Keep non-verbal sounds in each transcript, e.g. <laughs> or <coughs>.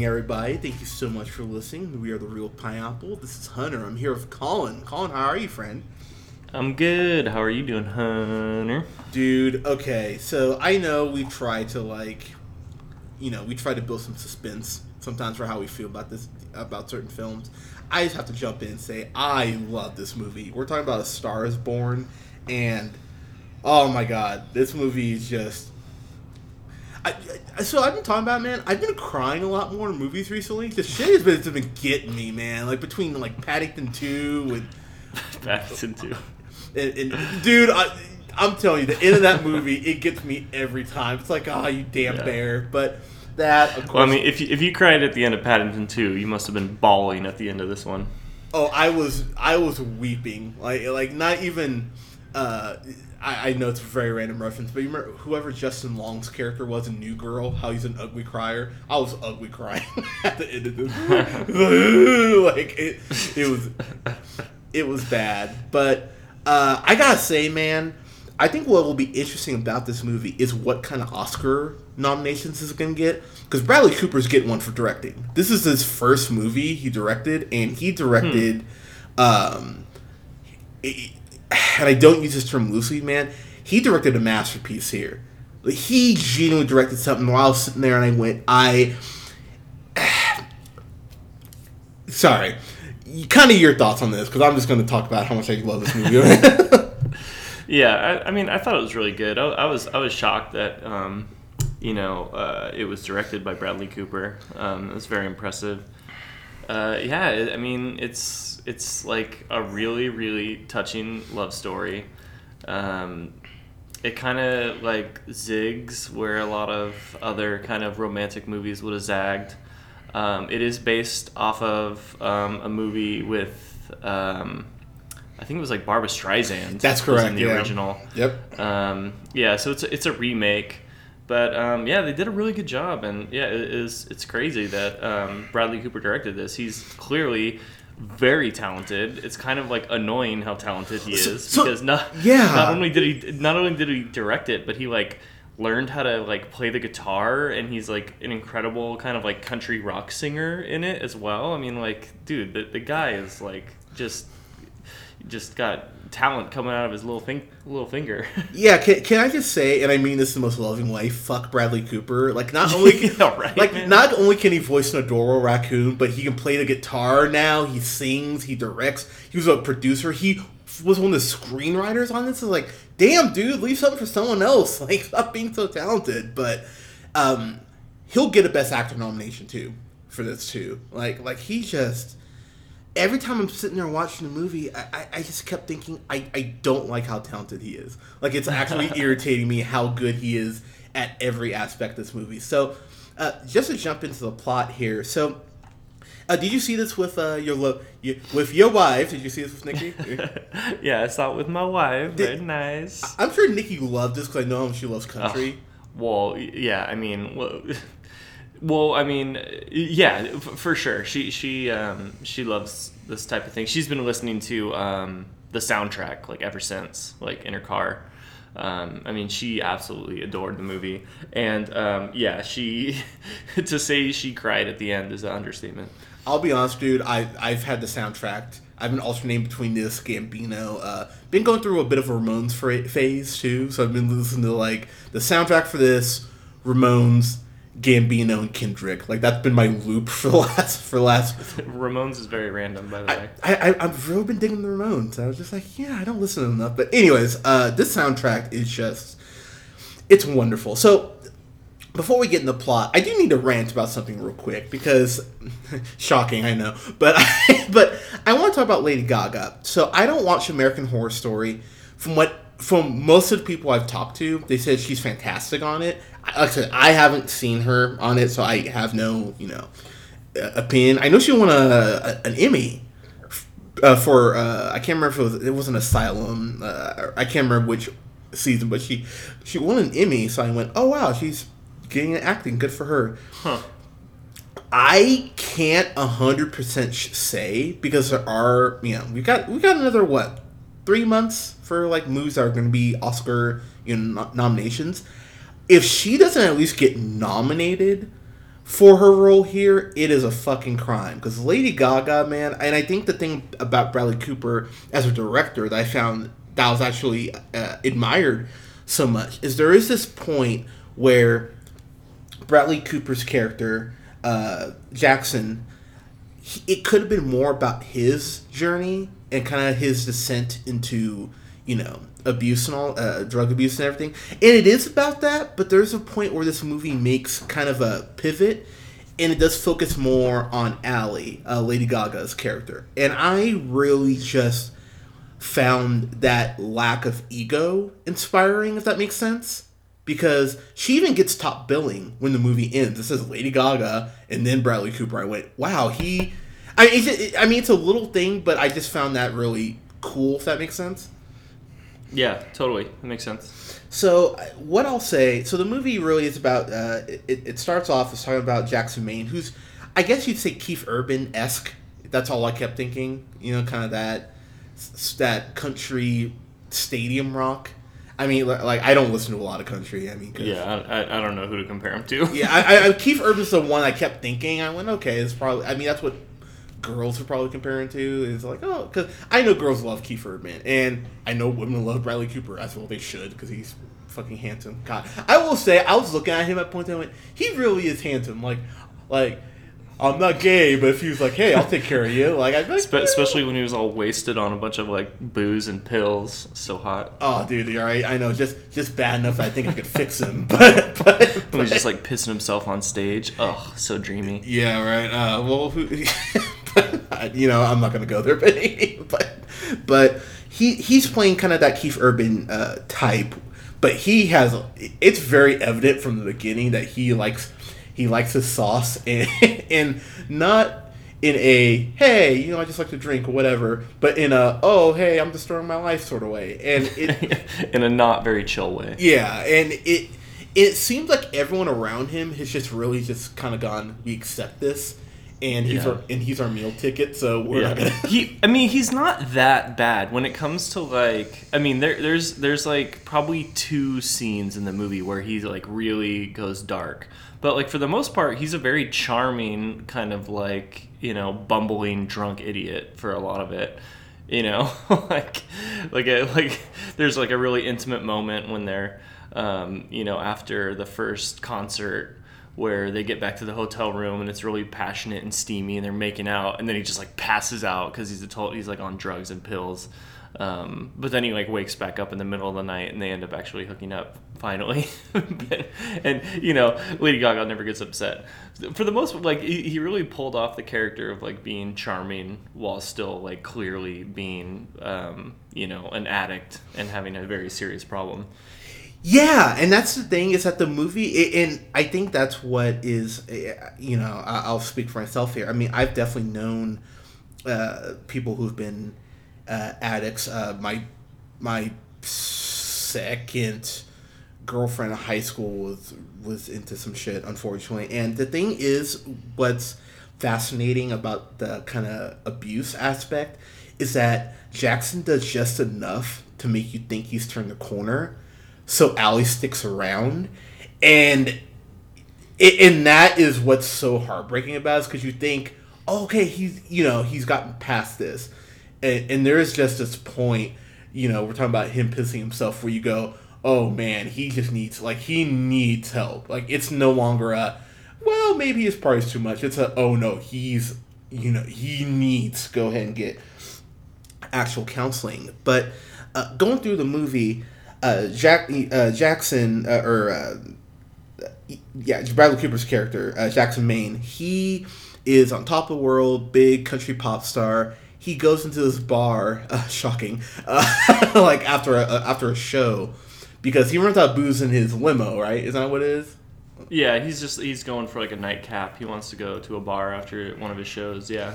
evening, everybody. Thank you so much for listening. We are the Reel Pineapple. This is Hunter. I'm here with Colin. Colin, how are you, friend? I'm good. How are you doing, Hunter? Dude, okay, so I know we try to like, you know, we try to build some suspense sometimes for how we feel about this about certain films. I just have to jump in and say I love this movie. We're talking about A Star Is Born, and oh my god, this movie is just. I, I, so I've been talking about man. I've been crying a lot more in movies recently. The shit has been, it's been getting me, man. Like between like Paddington Two and <laughs> Paddington Two, and, and dude, I, I'm telling you, the end of that movie, it gets me every time. It's like, ah, you damn Yeah. bear. But that, of course. Well, I mean, if you, if you cried at the end of Paddington 2, you must have been bawling at the end of this one. oh, I was, I was weeping. Like, like not even. Uh, I, I know it's a very random reference, but you remember whoever Justin Long's character was in New Girl, how he's an ugly crier. I was ugly crying <laughs> at the end of this. <laughs> like it, it was, it was bad. But uh, I gotta say, man, I think what will be interesting about this movie is what kind of Oscar nominations is to get. Because Bradley Cooper's getting one for directing. This is his first movie he directed, and he directed. Um, it- and I don't use this term loosely, man. He directed a masterpiece here. Like, he genuinely directed something while I was sitting there, and I went, I. <sighs> Sorry. Kind of your thoughts on this, because I'm just going to talk about how much I love this movie. <laughs> Yeah, I, I mean, I thought it was really good. I, I was I was shocked that um, you know uh, it was directed by Bradley Cooper. Um, it was very impressive. Uh, yeah, I mean, it's it's like a really really touching love story. Um, it kind of like zigs where a lot of other kind of romantic movies would have zagged. Um, it is based off of um, a movie with um, I think it was like Barbra Streisand. That's correct, in the yeah. original. yep. Um, yeah, so it's a, it's a remake, but um, yeah, they did a really good job, and yeah, it is it's crazy that um, Bradley Cooper directed this. He's clearly very talented. It's kind of like annoying how talented he is so- because not yeah. not only did he not only did he direct it, but he like learned how to like play the guitar and he's like an incredible kind of like country rock singer in it as well. I mean like dude, the, the guy is like just just got talent coming out of his little thing little finger. <laughs> Yeah, can, can I just say, and I mean this in the most loving way, fuck Bradley Cooper. Like, not only <laughs> can, Yeah, right, like man. not only can he voice an adorable raccoon, but he can play the guitar now. He sings, he directs. He was a producer. He was one of the screenwriters on this. Is like, damn, dude, leave something for someone else. <laughs> Like, stop being so talented. But um, he'll get a Best Actor nomination too for this too. Like, like he just every time I'm sitting there watching the movie, I, I, I just kept thinking I, I don't like how talented he is. Like it's actually <laughs> irritating me how good he is at every aspect of this movie. So uh, just to jump into the plot here. So uh, did you see this with uh, your, lo- your with your wife? Did you see this with Nikki? <laughs> yeah, I saw it with my wife. Did- Very nice. I'm sure Nikki loved this because I know how she loves country. Well, yeah, I mean, well, <laughs> well I mean, yeah, for sure. She she um she loves this type of thing. She's been listening to um the soundtrack like ever since, like in her car. Um, I mean, she absolutely adored the movie, and um, yeah, she <laughs> to say she cried at the end is an understatement. I'll be honest, dude. I I've had the soundtrack. I've been alternating between this Gambino. Uh, been going through a bit of a Ramones phase too. So I've been listening to like the soundtrack for this, Ramones, Gambino, and Kendrick. Like that's been my loop <laughs> for the last for the last. <laughs> Ramones is very random, by the way. I, I I've really been digging the Ramones. I was just like, yeah, I don't listen to them enough. But anyways, uh, this soundtrack is just it's wonderful. So before we get in the plot, I do need to rant about something real quick because <laughs> shocking, I know, but I, but I want to talk about Lady Gaga. So I don't watch American Horror Story from what from most of the people I've talked to, they said she's fantastic on it. Like I said, I haven't seen her on it, so I have no, you know, uh, opinion. I know she won a, a an Emmy uh, for uh, I can't remember if it was it was an Asylum. Uh, I can't remember which season, but she she won an Emmy. So I went, oh wow, she's getting an acting. Good for her. Huh. I can't hundred percent say because there are you know we got we got another what three months for like movies that are going to be Oscar you know no- nominations. If she doesn't at least get nominated for her role here, it is a fucking crime. Because Lady Gaga, man, and I think the thing about Bradley Cooper as a director that I found that I was actually uh, admired so much is there is this point where Bradley Cooper's character, uh, Jackson, he, it could have been more about his journey and kind of his descent into, you know, abuse and all, uh, drug abuse and everything. And it is about that, but there's a point where this movie makes kind of a pivot and it does focus more on Allie, uh, Lady Gaga's character. And I really just found that lack of ego inspiring, if that makes sense. Because she even gets top billing when the movie ends. It says Lady Gaga and then Bradley Cooper. I went, wow, he. I mean, it's, I mean, it's a little thing, but I just found that really cool, if that makes sense. Yeah, totally. That makes sense. So what I'll say, so the movie really is about. Uh, it, it starts off as talking about Jackson Maine, who's, I guess you'd say Keith Urban esque. That's all I kept thinking. You know, kind of that that country stadium rock. I mean, like I don't listen to a lot of country. I mean, 'cause- Yeah, I, I, don't know who to compare him to. yeah. I, I, I Keith Urban's the one I kept thinking. I went, okay, it's probably. I mean, that's what girls are probably comparing to. Is like, oh, because I know girls love Keith Urban, and I know women love Bradley Cooper as well. They should because he's fucking handsome. God, I will say, I was looking at him at point and I went, he really is handsome. Like, like. I'm not gay, but if he was like, "Hey, I'll take care of you," like I'd like, Spe- especially when he was all wasted on a bunch of like booze and pills. So hot. Oh, dude, you're right. I know, just just bad enough. that I think I could fix him, <laughs> but but, When he's just like pissing himself on stage. Oh, so dreamy. yeah, right. Uh, well, who, but, <laughs> <laughs> you know, I'm not gonna go there, <laughs> but but but he he's playing kind of that Keith Urban uh, type, but he has. It's very evident from the beginning that he likes he likes his sauce <laughs> and and not in a hey you know I just like to drink or whatever, but in a oh hey I'm destroying my life sort of way, and it. In a not very chill way. Yeah, and it it seems like everyone around him has just really just kind of gone. We accept this, and he's Yeah. our and he's our meal ticket. So we're not Yeah. gonna. he I mean he's not that bad when it comes to like I mean there there's there's like probably two scenes in the movie where he like really goes dark. But like for the most part he's a very charming kind of like, you know, bumbling drunk idiot for a lot of it. You know, <laughs> like like a, like there's like a really intimate moment when they're um, you know, after the first concert where they get back to the hotel room and it's really passionate and steamy and they're making out and then he just like passes out because he's a total, he's like on drugs and pills. Um, but then he like wakes back up in the middle of the night and they end up actually hooking up finally. <laughs> And you know lady gaga never gets upset. For the most like he, he really pulled off the character of like being charming while still like clearly being um, you know an addict and having a very serious problem Yeah, and that's the thing is that the movie, it, and I think that's what is, eh, you know, I'll speak for myself here. I mean, I've definitely known uh, people who've been uh, addicts. Uh, my my second girlfriend in high school was was into some shit, unfortunately. And the thing is, what's fascinating about the kind of abuse aspect is that Jackson does just enough to make you think he's turned the corner, so Allie sticks around, and it, and that is what's so heartbreaking about it, because you think, oh, okay, he's you know he's gotten past this, and, and there is just this point, you know, we're talking about him pissing himself, where you go, oh man, he just needs like he needs help, like it's no longer a, well, maybe his price too much. It's a, oh no, he's you know he needs go ahead and get actual counseling, but uh, going through the movie, uh, Jack uh, Jackson uh, or uh, yeah, Bradley Cooper's character, uh, Jackson Maine, he is on top of the world, big country pop star. he goes into this bar, <laughs> uh, shocking, <laughs> like after a, after a show, because he runs out of booze in his limo, right? Is that what it is? Yeah, he's just he's going for like a nightcap. He wants to go to a bar after one of his shows. Yeah.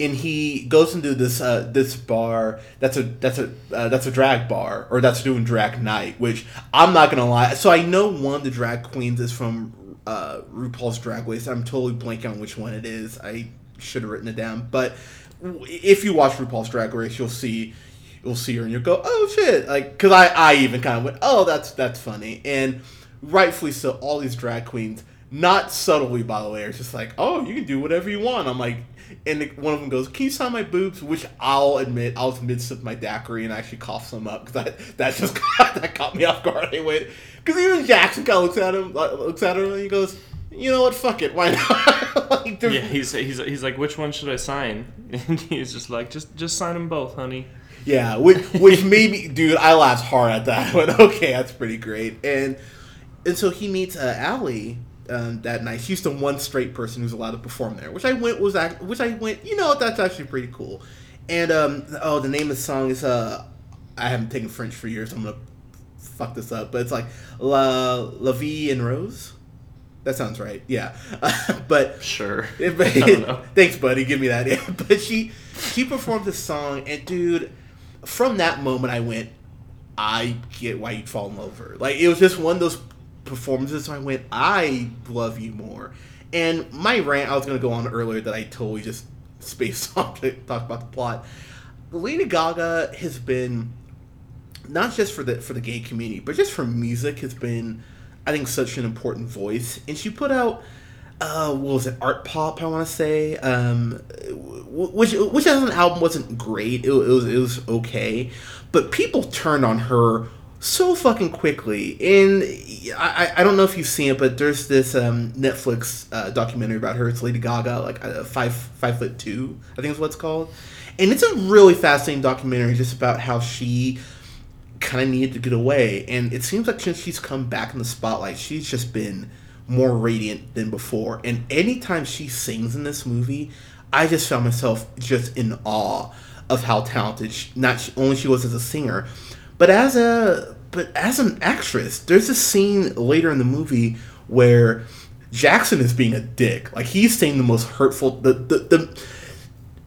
And he goes into this uh, this bar that's a that's a uh, that's a drag bar or that's doing drag night, which I'm not gonna lie. So I know one of the drag queens is from uh, RuPaul's Drag Race. I'm totally blanking on which one it is. I should have written it down, but if you watch RuPaul's Drag Race, you'll see you'll see her and you'll go, oh shit, like because I I even kind of went, oh that's that's funny, and rightfully so. All these drag queens, not subtly by the way, it's just like, oh you can do whatever you want. I'm like. And one of them goes, "Can you sign my boobs?" Which I'll admit, I was mid sip my daiquiri and I actually coughed some up because that that just <laughs> that caught me off guard. Anyway, because even Jackson kind of looks at him, looks at him, and he goes, you know what? Fuck it. Why not? <laughs> like, yeah, he's, he's he's like, which one should I sign? <laughs> And he's just like, just just sign them both, honey. Yeah, which which maybe, dude, I laughed hard at that. But okay, that's pretty great. And and so he meets uh, Allie um, that night. She's the one straight person who's allowed to perform there, which I went was act, which I went. You know, that's actually pretty cool. And um, oh, the name of the song is uh, I haven't taken French for years. I'm gonna fuck this up, but it's like La La Vie en Rose. That sounds right. Yeah, <laughs> but sure. <laughs> It, <laughs> it, thanks, buddy. Give me that. Yeah. But she she performed this song, and dude, from that moment, I went, I get why you'd fall in love with her. Like it was just one of those performances. So I went, I love you more. And my rant, I was gonna go on earlier that I totally just <laughs> spaced <laughs> off to talk about the plot. Lady Gaga has been not just for the for the gay community, but just for music has been I think such an important voice. And she put out uh, what was it, Art Pop? I want to say, um, which which as an album wasn't great. It, it, was it was okay, but people turned on her so fucking quickly. And I, I don't know if you've seen it, but there's this um, Netflix uh, documentary about her. It's Lady Gaga, like uh, five five foot two, I think is what it's called. And it's a really fascinating documentary just about how she kind of needed to get away. And it seems like since she's come back in the spotlight, she's just been more radiant than before. And anytime she sings in this movie, I just found myself just in awe of how talented she, not only she was as a singer, but as a but as an actress. There's a scene later in the movie where Jackson is being a dick. Like he's saying the most hurtful the the, the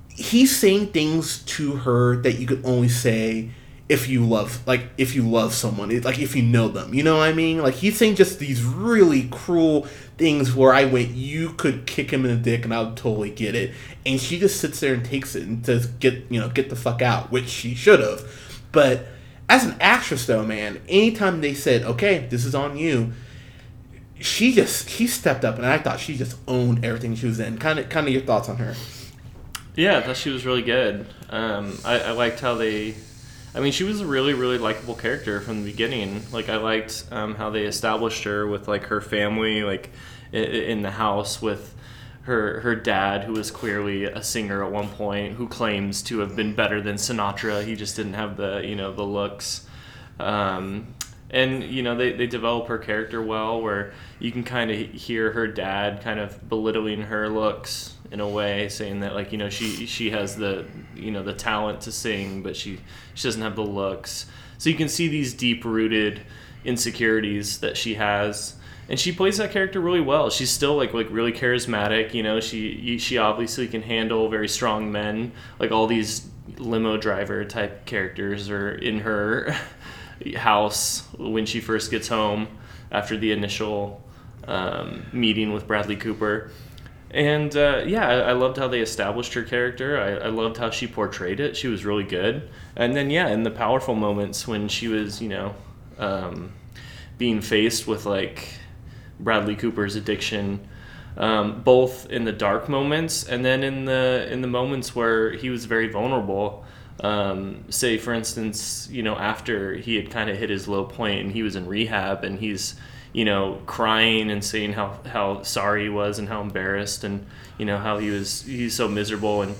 he's saying things to her that you could only say if you love like if you love someone like if you know them you know what i mean like he's saying just these really cruel things where i went you could kick him in the dick and i would totally get it and she just sits there and takes it and says get you know get the fuck out which she should have but as an actress though man anytime they said okay this is on you she just she stepped up and i thought she just owned everything she was in. Kind of kind of your thoughts on her. Yeah i thought she was really good. Um, I, I liked how they I mean, she was a really, really likable character from the beginning. Like, I liked um, how they established her with like her family, like in the house with her her dad, who was clearly a singer at one point, who claims to have been better than Sinatra. He just didn't have the you know the looks. Um, and you know they, they develop her character well where you can kind of hear her dad kind of belittling her looks in a way saying that like you know she she has the you know the talent to sing but she she doesn't have the looks so you can see these deep rooted insecurities that she has and she plays that character really well she's still like like really charismatic you know she she obviously can handle very strong men like all these limo driver type characters are in her <laughs> house when she first gets home after the initial um, meeting with Bradley Cooper. And uh, yeah, I, I, loved how they established her character. I, I, loved how she portrayed it. She was really good. And then, yeah, in the powerful moments when she was, you know, um, being faced with like Bradley Cooper's addiction, um, both in the dark moments and then in the in the moments where he was very vulnerable. Um, say, for instance, you know, after he had kind of hit his low point and he was in rehab and he's, you know, crying and saying how, how sorry he was and how embarrassed and, you know, how he was, he's so miserable. And,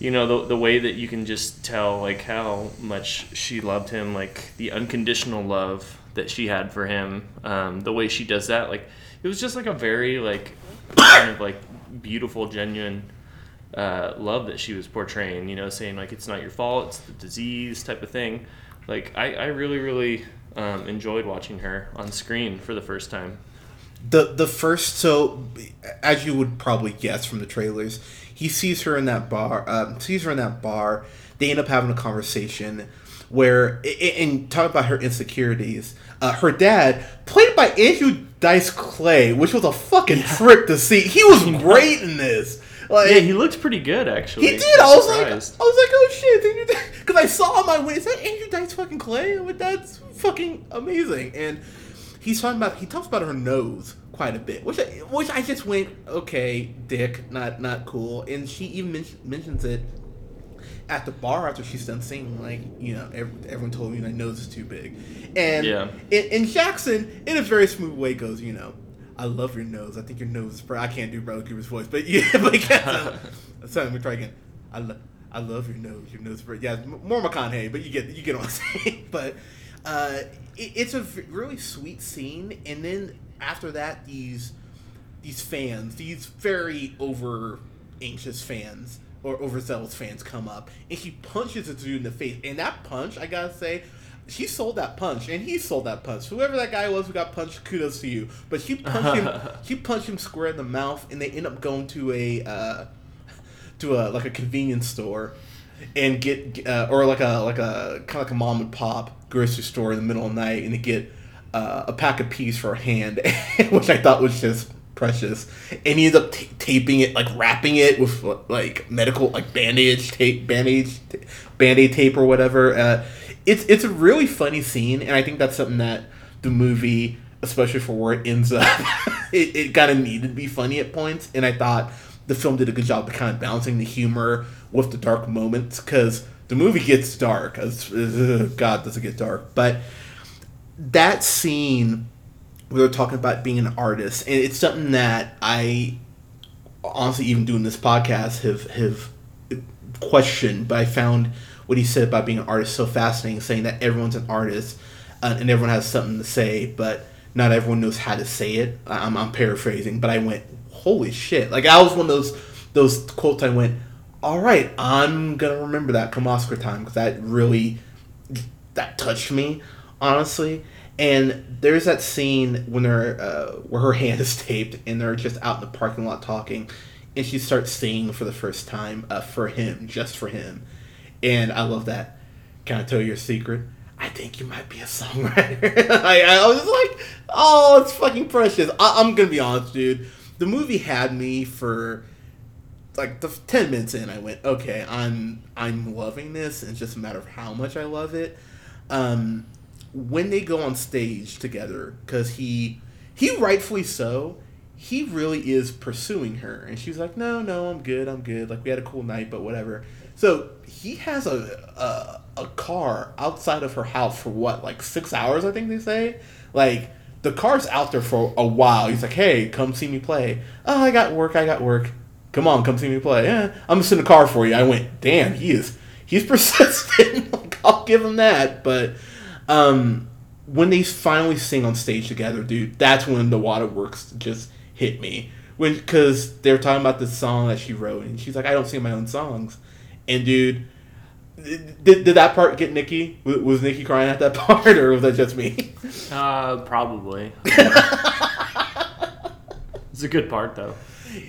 you know, the, the way that you can just tell, like, how much she loved him, like, the unconditional love that she had for him, um, the way she does that, like, it was just like a very, like, <coughs> kind of like beautiful, genuine uh, love that she was portraying. You know, saying like it's not your fault, it's the disease type of thing. Like I, I really, really um, enjoyed watching her on screen for the first time. The the first so as you would probably guess from the trailers, he sees her in that bar. Um, sees her in that bar. They end up having a conversation where and talk about her insecurities. Uh, her dad, played by Andrew Dice Clay, which was a fucking yeah. trip to see. He was <laughs> great in this. Like, yeah, he looked pretty good actually. He did. I was like, I was like, oh shit, because I saw on my way. Is that Andrew Dice fucking Clay? That's fucking amazing. And he's talking about he talks about her nose quite a bit, which I, which I just went okay, dick, not not cool. And she even men- mentions it at the bar after she's done singing, like you know, every, everyone told me my nose is too big, and yeah. in, in Jackson, in a very smooth way, goes, you know, I love your nose. I think your nose is. Pr- I can't do Bradley Cooper's voice, but yeah, <laughs> but yeah. <laughs> so, let me try again. I love. I love your nose. Your nose, is yeah, more McConaughey, but you get you get what I'm <laughs> saying. But uh, it, it's a really sweet scene, and then after that, these these fans, these very over anxious fans or overzealous fans come up, and she punches a dude in the face. And that punch, I gotta say, she sold that punch, and he sold that punch. Whoever that guy was who got punched, kudos to you. But she punched him. <laughs> She punched him square in the mouth, and they end up going to a uh, to a like a convenience store and get uh, or like a like a kind of like a mom and pop grocery store in the middle of the night, and to get uh, a pack of peas for a hand, <laughs> which I thought was just precious. And he ends up t- taping it, like wrapping it with like medical like bandage tape, bandage, t- band-aid tape or whatever. Uh, it's it's a really funny scene, and I think that's something that the movie, especially for where it ends up, <laughs> it, it kind of needed to be funny at points. And I thought the film did a good job of kind of balancing the humor with the dark moments because the movie gets dark. As, God, does it get dark? But that scene, we were talking about being an artist, and it's something that I honestly, even doing this podcast, have have questioned. But I found what he said about being an artist so fascinating, saying that everyone's an artist uh, and everyone has something to say, but not everyone knows how to say it. I'm, I'm paraphrasing, but I went, holy shit! Like I was one of those those quotes. I went, all right, I'm gonna remember that come Oscar time because that really that touched me honestly. And there's that scene when they're uh, where her <laughs> hand is taped and they're just out in the parking lot talking, and she starts singing for the first time uh, for him, just for him, and I love that. Can I tell you a secret? I think you might be a songwriter. <laughs> I, I was like, oh, it's fucking precious. I, I'm gonna be honest, dude. The movie had me for like the 10 minutes in i went okay i'm i'm loving this it's just a matter of how much i love it um when they go on stage together because he he rightfully so he really is pursuing her. And she's like no no i'm good i'm good. Like we had a cool night but whatever. So he has a, a a car outside of her house for what like six hours i think they say? Like the car's out there for a while. He's like hey come see me play. Oh i got work i got work. Come on come see me play. Yeah i'm just in the car for you. I went damn he is he's <laughs> persistent. Like, i'll give him that but um when they finally sing on stage together dude that's when the waterworks just hit me when because they were talking about the song that she wrote and she's like i don't sing my own songs and dude, did, did that part get Nikki? Was Nikki crying at that <laughs> part, or was that just me? Uh, probably. <laughs> it's a good part though.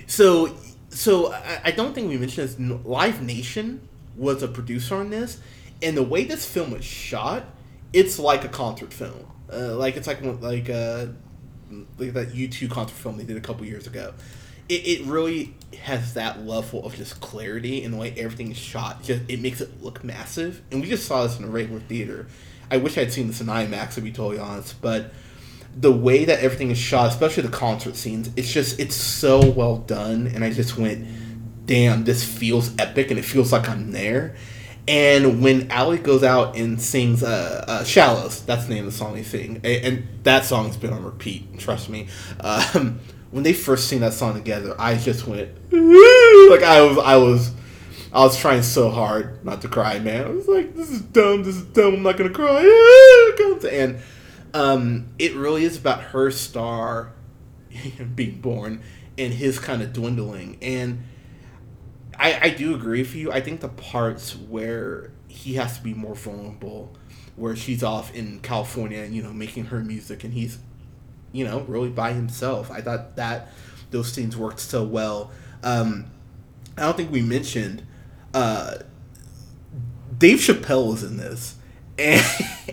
So, so I, I don't think we mentioned this. Live Nation was a producer on this, and the way this film was shot, it's like a concert film. Uh, like it's like like uh, like that U two concert film they did a couple years ago it, it really has that level of just clarity in the way everything is shot. Just it makes it look massive, and we just saw this in a regular theater. I wish I'd seen this in IMAX to be totally honest, but the way that everything is shot, especially the concert scenes, it's just it's so well done, and I just went, damn, this feels epic, and it feels like I'm there. And when Allie goes out and sings uh, uh, "Shallows," that's the name of the song they sing, and, and that song's been on repeat. Trust me. Um, when they first sing that song together, I just went like I was I was I was trying so hard not to cry, man. I was like, this is dumb, this is dumb. I'm not gonna cry. <laughs> And um, it really is about her star <laughs> being born and his kind of dwindling. And I, I do agree with you. I think the parts where he has to be more vulnerable, where she's off in California and you know making her music and he's, you know, really by himself. I thought that those scenes worked so well. Um, I don't think we mentioned uh, Dave Chappelle was in this. <laughs> And,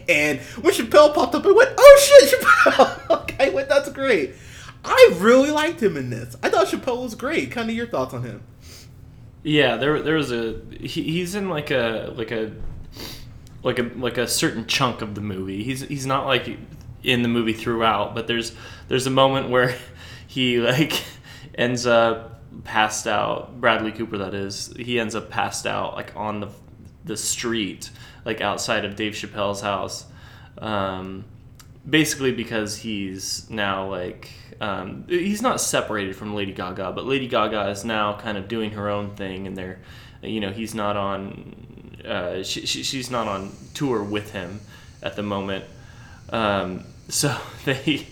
and when Chappelle popped up, I went, "Oh shit, Chappelle!" <laughs> okay, went, "That's great." I really liked him in this. I thought Chappelle was great. Kind of your thoughts on him? Yeah, there there was a he, he's in like a like a like a like a certain chunk of the movie. He's he's not like in the movie throughout, but there's there's a moment where <laughs> he like ends up passed out. Bradley Cooper, that is, he ends up passed out like on the the street, like outside of Dave Chappelle's house. Um, basically because he's now like um, he's not separated from Lady Gaga, but Lady Gaga is now kind of doing her own thing, and they're you know he's not on uh, she, she, she's not on tour with him at the moment. Um, <laughs> so they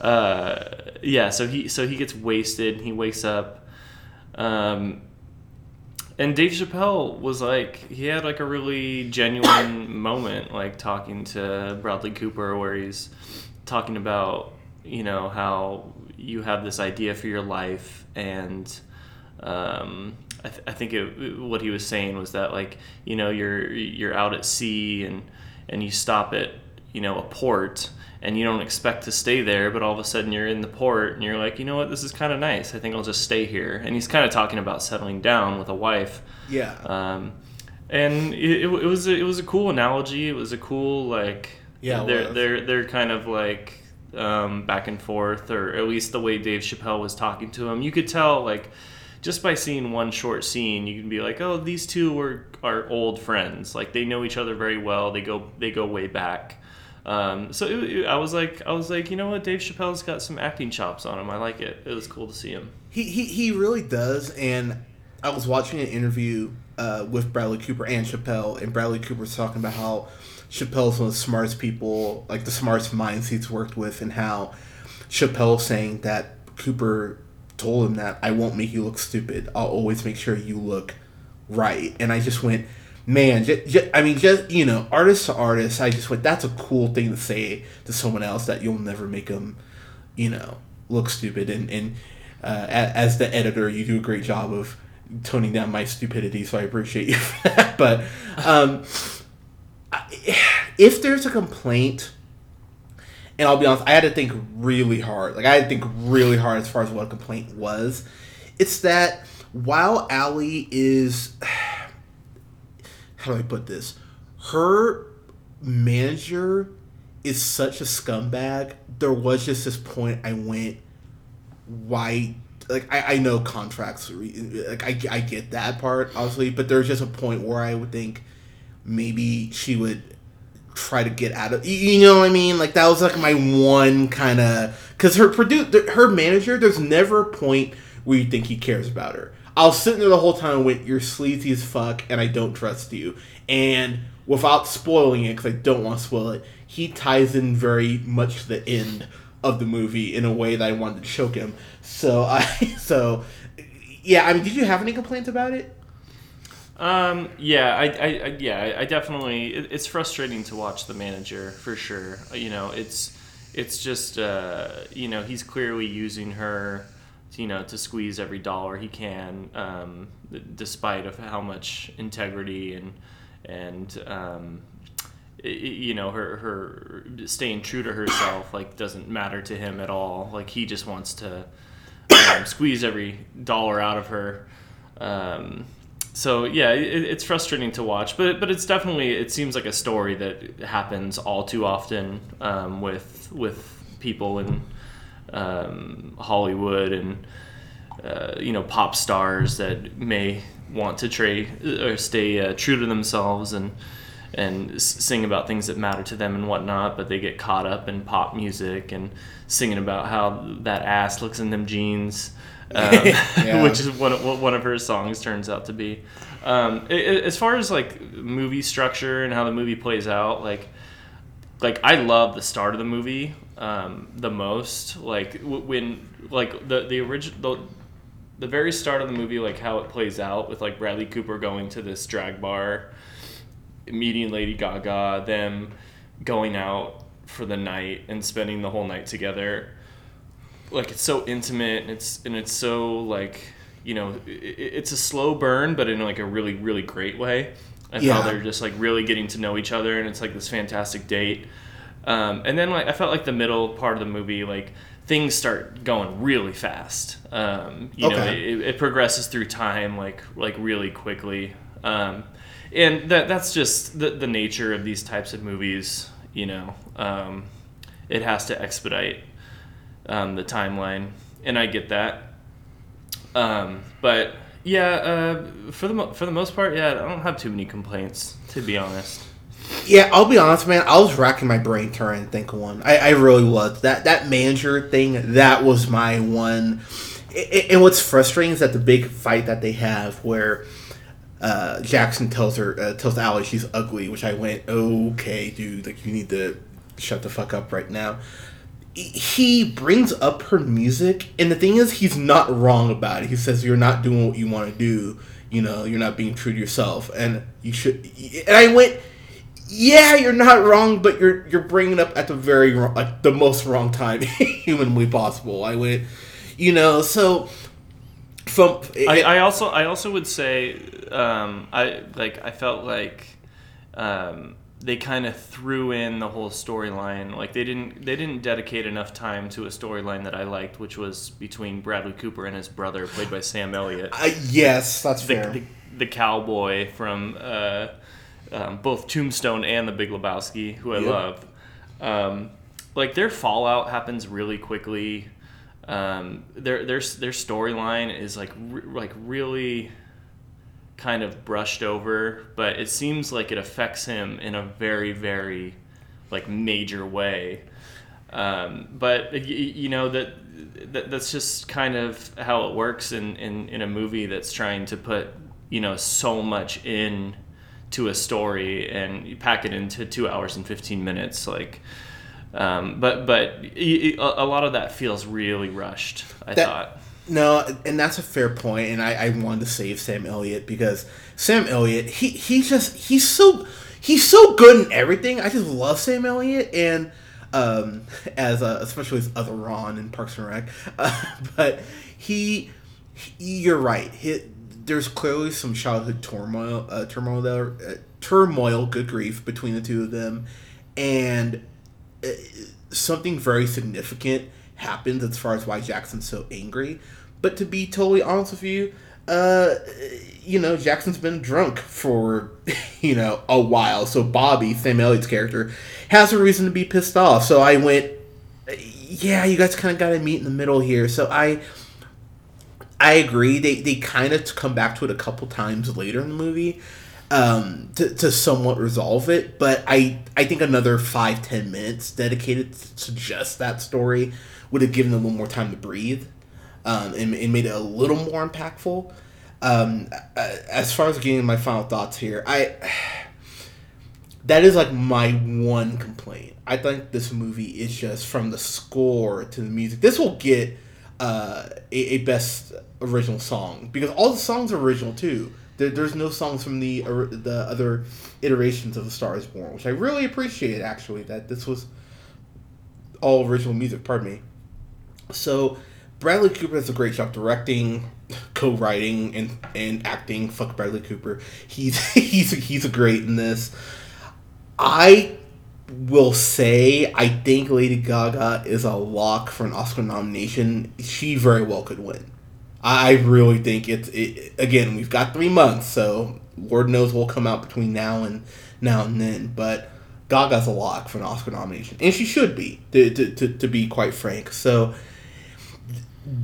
uh, yeah so he so he gets wasted. He wakes up. Um, and Dave Chappelle was like, he had like a really genuine <coughs> moment, like talking to Bradley Cooper, where he's talking about, you know, how you have this idea for your life. And um, I, th- I think it, what he was saying was that, like, you know, you're, you're out at sea and, and you stop at, you know, a port and you don't expect to stay there, but all of a sudden you're in the port and you're like, you know what, this is kind of nice. I think I'll just stay here. And he's kind of talking about settling down with a wife. Yeah. Um, and it, it, was a, it was a cool analogy. It was a cool like Yeah, they're was. they're they're kind of like um, back and forth, or at least the way Dave Chappelle was talking to him, you could tell like just by seeing one short scene, you can be like, oh, these two were are old friends. Like they know each other very well. They go they go way back. Um, so it, it- I was like, I was like, you know what, Dave Chappelle's got some acting chops on him. I like it. It was cool to see him. He, he, he really does. And I was watching an interview uh, with Bradley Cooper and Chappelle, and Bradley Cooper's talking about how Chappelle's one of the smartest people, like the smartest minds he's worked with, and how Chappelle saying that Cooper told him that I won't make you look stupid. I'll always make sure you look right. And I just went, man, just, I mean, just, you know, artist to artist, I just went, that's a cool thing to say to someone else that you'll never make them, you know, look stupid. And, and uh, as the editor, you do a great job of toning down my stupidity, so I appreciate you <laughs> for that. But um, if there's a complaint, and I'll be honest, I had to think really hard. Like I had to think really hard as far as what a complaint was. It's that while Allie is, <sighs> how do I put this? Her manager is such a scumbag. There was just this point I went, why? Like I, I know contracts, like I, I get that part obviously, but there's just a point where I would think maybe she would try to get out of you- know what I mean? Like that was like my one kind of because her produ- her manager there's never a point where you think he cares about her. I was sitting there the whole time and went you're sleazy as fuck and I don't trust you. And without spoiling it because I don't want to spoil it he ties in very much to the end of the movie in a way that I wanted to choke him. So <laughs> I so yeah I mean did you have any complaints about it Um, yeah, I, I, I yeah, I- definitely. It, it's frustrating to watch the manager for sure. You know, it's it's just uh, you know he's clearly using her, you know, to squeeze every dollar he can, um, despite of how much integrity and and um, you know her her staying true to herself like doesn't matter to him at all. Like he just wants to um, squeeze every dollar out of her. Um, so yeah, it, it's frustrating to watch, but but it's definitely it seems like a story that happens all too often um, with with people in um, Hollywood and uh, you know pop stars that may want to trade or stay uh, true to themselves and and sing about things that matter to them and whatnot, but they get caught up in pop music and singing about how that ass looks in them jeans, <laughs> um, <laughs> Yeah. which is what, what one of her songs turns out to be. Um, as far as like movie structure and how the movie plays out, like like I love the start of the movie um, the most. Like when like the the original the very start of the movie, like how it plays out with like Bradley Cooper going to this drag bar, meeting Lady Gaga, them going out for the night and spending the whole night together. Like it's so intimate and it's and it's so like you know it, it's a slow burn, but in like a really really great way. And Yeah. how they're just like really getting to know each other, and it's like this fantastic date. Um, and then like I felt like the middle part of the movie, like things start going really fast. Um, you know, it, it progresses through time like like really quickly. Um, and that that's just the the nature of these types of movies. You know, um, it has to expedite um, the timeline, and I get that. Um, but yeah, uh, for the for the most part, yeah, I don't have too many complaints to be honest. Yeah, I'll be honest, man. I was racking my brain trying to think of one. I, I really was. That that manager thing, that was my one. And what's frustrating is that the big fight that they have, where uh, Jackson tells her, uh, tells Allie she's ugly, which I went, okay, dude, like you need to shut the fuck up right now. He brings up her music, and the thing is, he's not wrong about it. He says you're not doing what you want to do. You know, you're not being true to yourself, and you should. And I went, yeah, you're not wrong, but you're you're bringing it up at the very wrong, like the most wrong time <laughs> humanly possible. I went, you know, so from I, I also I also would say um, I like I felt like um, they kind of threw in the whole storyline like they didn't they didn't dedicate enough time to a storyline that I liked which was between Bradley Cooper and his brother played by Sam Elliott I, yes, that's the, fair. the, the cowboy from uh, um, both Tombstone and The Big Lebowski, who I Yep. love. Um, like their fallout happens really quickly. Um, their their their storyline is like re- like really kind of brushed over, but it seems like it affects him in a very very like major way. Um, but y- you know that, that that's just kind of how it works in, in, in a movie that's trying to put you know so much in to a story and you pack it into two hours and 15 minutes like um, but but a lot of that feels really rushed i That- thought No, and that's a fair point, and I, I wanted to save Sam Elliott because Sam Elliott, he he just he's so he's so good in everything. I just love Sam Elliott, and um, <laughs> as uh, especially as other Ron in Parks and Rec, <laughs> uh, but he, he you're right. He, there's clearly some childhood turmoil, uh, turmoil there, uh, turmoil. Good grief, between the two of them, and uh, something very significant happens as far as why Jackson's so angry. But to be totally honest with you, uh, you know, Jackson's been drunk for, <laughs> you know, a while. So Bobby, Sam Elliott's character, has a reason to be pissed off. So I went, yeah, you guys kind of got to meet in the middle here. So I, I agree. They they kind of come back to it a couple times later in the movie, um, to, to somewhat resolve it. But I I think another five ten minutes dedicated to just that story would have given them a little more time to breathe, um, and, and made it a little more impactful. Um, as far as getting my final thoughts here, I <sighs> that is like my one complaint. I think this movie is just from the score to the music. This will get uh, a, a best original song because all the songs are original too. There, there's no songs from the or- the other iterations of The Star Is Born, which I really appreciate actually. That this was all original music. Pardon me. So Bradley Cooper does a great job directing, co-writing, and and acting. Fuck Bradley Cooper. He's <laughs> he's he's a great in this. I will say I think Lady Gaga is a lock for an Oscar nomination. She very well could win. I really think it's it, again. We've got three months, so Lord knows what'll come out between now and now and then. But Gaga's a lock for an Oscar nomination, and she should be. To to, to, to be quite frank, so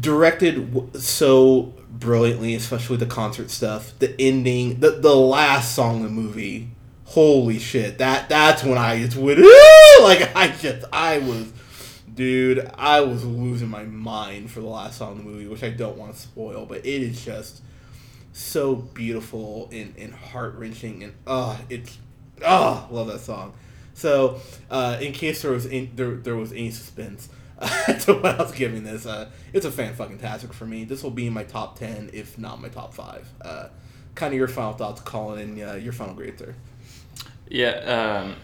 directed w- so brilliantly, especially the concert stuff. The ending, the the last song in the movie. Holy shit! That that's when I just went <laughs> like I just I was, dude, I was losing my mind for the last song in the movie, which I don't want to spoil, but it is just so beautiful and, and heart wrenching and uh it's uh love that song. So uh, in case there was any, there, there was any suspense, <laughs> to what I was giving this. Uh, it's a fan fucking tastic for me. This will be my top ten, if not my top five. Uh, kind of your final thoughts, Colin, and uh, your final grade there. Yeah, um,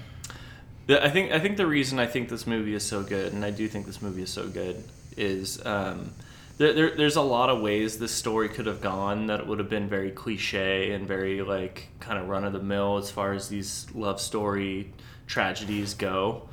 the, I think I think the reason I think this movie is so good, and I do think this movie is so good, is um, there, there, there's a lot of ways this story could have gone that would have been very cliche and very like kind of run of the mill as far as these love story tragedies go.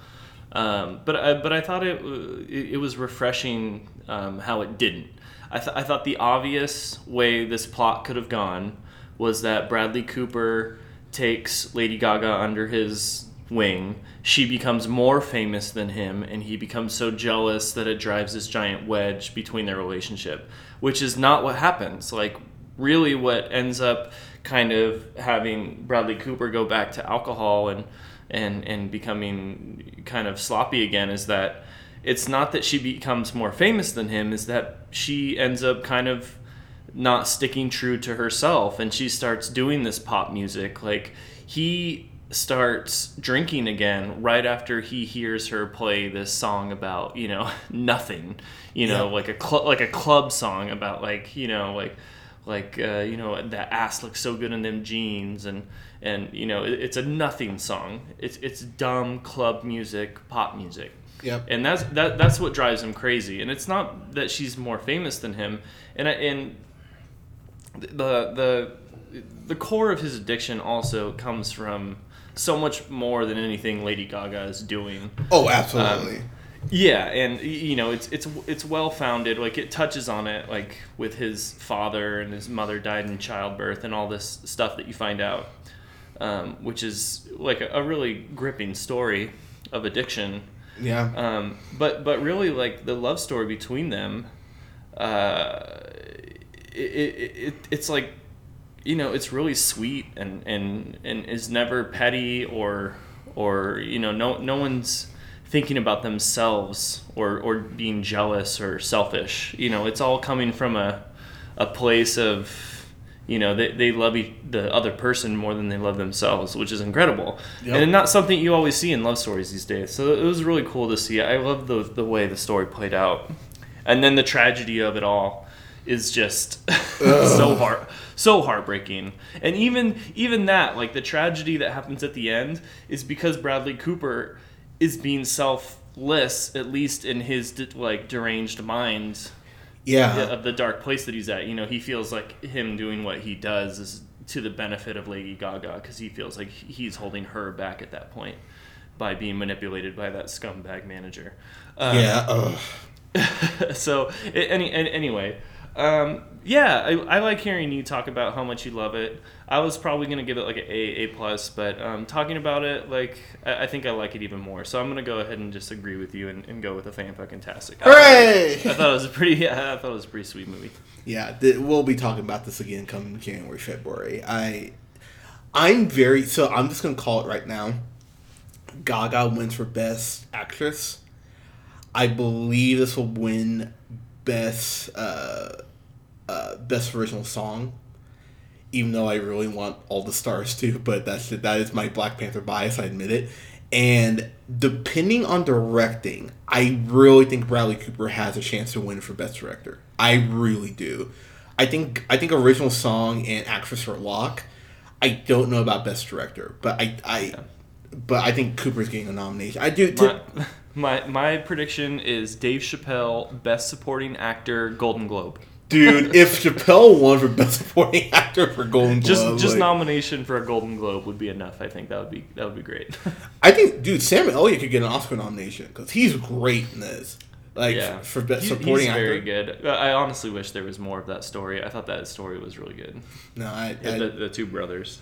Um, but I, but I thought it it, was refreshing um, how it didn't. I, th- I thought the obvious way this plot could have gone was that Bradley Cooper takes Lady Gaga under his wing. She becomes more famous than him, and he becomes so jealous that it drives this giant wedge between their relationship, which is not what happens. Like, really, what ends up kind of having Bradley Cooper go back to alcohol and and and becoming kind of sloppy again is that it's not that she becomes more famous than him is that she ends up kind of not sticking true to herself and she starts doing this pop music like he starts drinking again right after he hears her play this song about you know <laughs> nothing you know Yeah. like a cl- like a club song about like you know like like uh, you know that ass looks so good in them jeans and and you know it, it's a nothing song it's it's dumb club music pop music Yep. and that's that that's what drives him crazy and it's not that she's more famous than him and I- and the the the core of his addiction also comes from so much more than anything Lady Gaga is doing. Oh, um, absolutely. Yeah, and you know it's it's it's well founded. Like it touches on it, like with his father and his mother died in childbirth and all this stuff that you find out, um, which is like a, a really gripping story of addiction. yeah. Um, but but really, like the love story between them, uh, it, it, it it's like, you know, it's really sweet and and and is never petty or or you know no no one's thinking about themselves or or being jealous or selfish. You know, it's all coming from a a place of you know they, they love each, the other person more than they love themselves which is incredible. Yep. and not something you always see in love stories these days. So it was really cool to see. I love the, the way the story played out. And then the tragedy of it all is just <laughs> so heart so heartbreaking. And even even that like the tragedy that happens at the end is because bradley cooper is being selfless at least in his like deranged mind yeah. of the dark place that he's at. You know, he feels like him doing what he does is to the benefit of Lady Gaga because he feels like he's holding her back at that point by being manipulated by that scumbag manager. Um, yeah. <laughs> So any, an- anyway, um, yeah, I, I like hearing you talk about how much you love it. I was probably gonna give it like an A A plus, but um, talking about it, like I, I think I like it even more. So I'm gonna go ahead and just agree with you and, and go with a fan fucking tastic. Hooray! <laughs> I thought it was a pretty, <laughs> yeah, I thought it was a pretty sweet movie. Yeah, th- we'll be talking about this again come January, February. I, I'm very so. I'm just gonna call it right now. Gaga wins for best actress. I believe this will win best uh, uh, best original song. Even though I really want all the stars to, <laughs> but that's that is my Black Panther bias. I admit it. And depending on directing, I really think Bradley Cooper has a chance to win for best director. I really do. I think I think original song and actress are lock. I don't know about best director, but I I but I think Cooper's getting a nomination. I do. My, <laughs> my my prediction is Dave Chappelle, Best Supporting Actor, Golden Globe. Dude, if Chappelle won for best supporting actor for Golden Globe, Just just like- nomination for a Golden Globe would be enough. I think that would be that would be great. <laughs> I think, dude, Sam Elliott could get an Oscar nomination because he's great in this. Like yeah, for best supporting he's actor. very good. I honestly wish there was more of that story. I thought that story was really good. No, I, I the, the two brothers.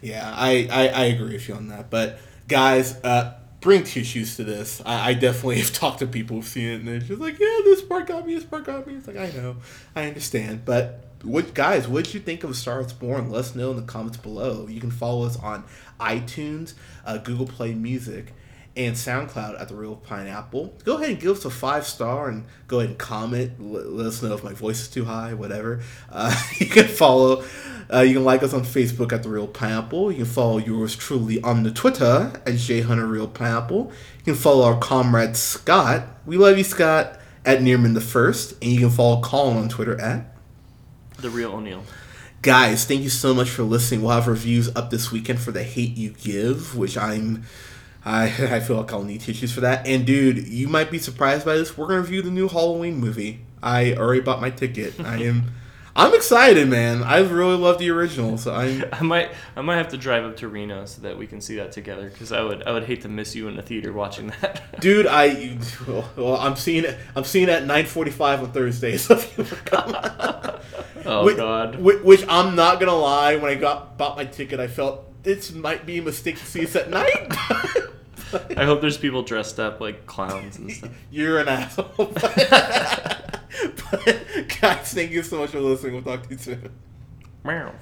Yeah, I, I, I agree with you on that. But guys, uh, bring tissues to this. I, I definitely <laughs> have talked to people who've seen it and they're just like, yeah, this part got me, this part got me. It's like I know, I understand. But what guys, what did you think of Star Is Born? Let us know in the comments below. You can follow us on iTunes, uh, Google Play Music, and SoundCloud at the Reel Pineapple. Go ahead and give us a five star and go ahead and comment. Let, let us know if my voice is too high, whatever. Uh, <laughs> you can follow. Uh, you can like us on Facebook at the Reel Pineapple. You can follow yours truly on the Twitter at J Hunter Reel Pineapple. You can follow our comrade Scott. We love you, Scott. At Nearman the First, and you can follow Colin on Twitter at The real O'Neill. Guys, thank you so much for listening. We'll have reviews up this weekend for The Hate You Give, which I'm I <laughs> I feel like I'll need tissues for that. And dude, you might be surprised by this. We're gonna review the new Halloween movie. I already bought my ticket. I am <laughs> I'm excited, man. I really love the original, so I'm <laughs> I might I might have to drive up to Reno so that we can see that together because I would I would hate to miss you in the theater watching that. dude, I well, I'm seeing it I'm seeing it at 9:45 on Thursday, so if you come oh which, God. Which, which I'm not gonna lie, when I got bought my ticket, I felt this might be a mistake to see us at night. <laughs> I hope there's people dressed up like clowns and stuff. <laughs> You're an asshole. <laughs> but, guys, thank you so much for listening. We'll talk to you soon. Meow.